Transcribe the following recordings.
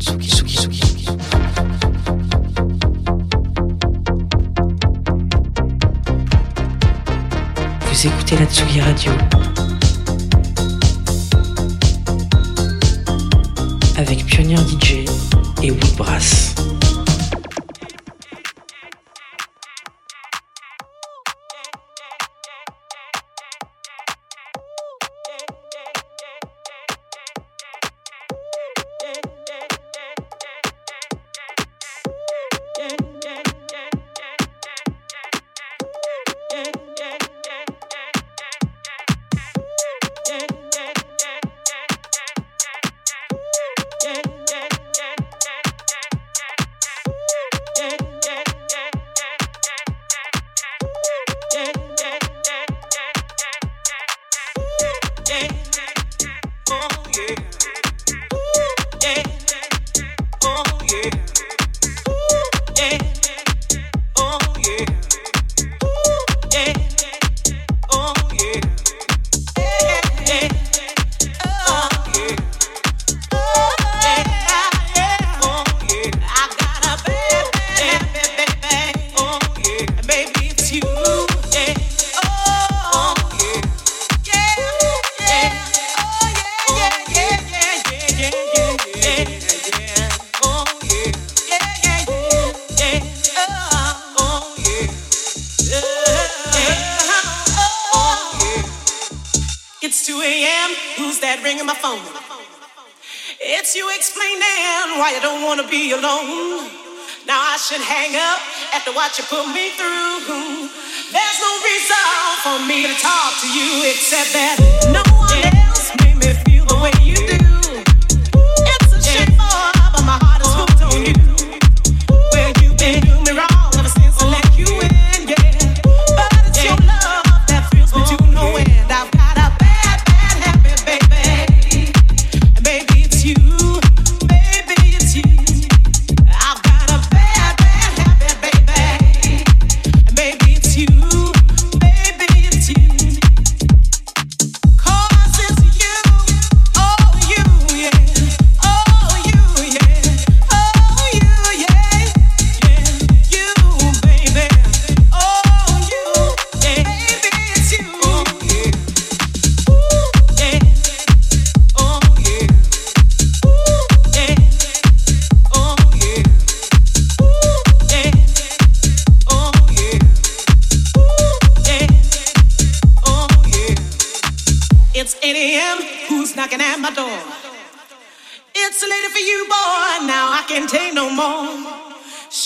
Vous écoutez la Tsugi Radio avec Pionnier DJ et Woodbrass. What you put me through. There's no reason for me to talk to you except that no one else made me feel the way you do.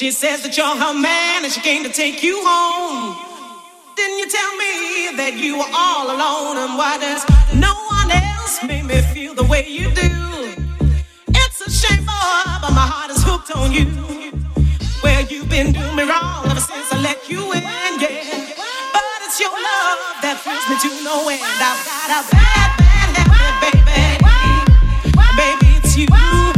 She says that you're her man and she came to take you home. Didn't you tell me that you were all alone? And why does no one else make me feel the way you do? It's a shame, boy, but my heart is hooked on you. Well, you've been doing me wrong ever since I let you in, yeah. But it's your love that thrills me to no end. I've got a bad, bad habit, baby. Baby, it's you.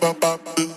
bop, bop, bop.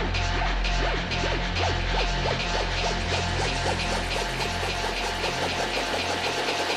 Thank you.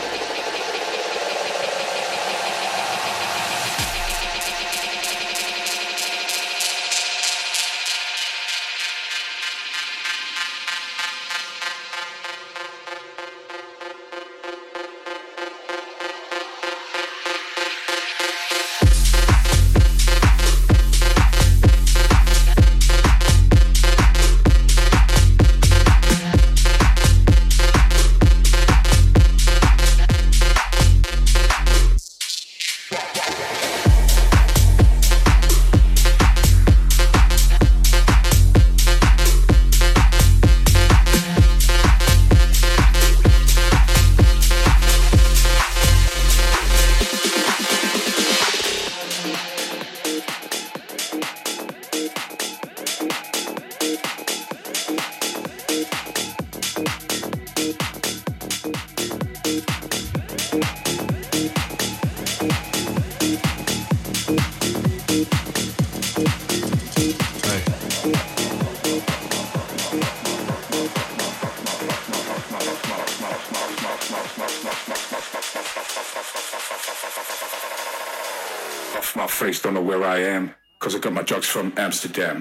From Amsterdam.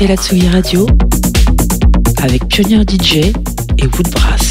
Écoutez la Tsugi Radio avec Pionnier DJ et Woodbrass.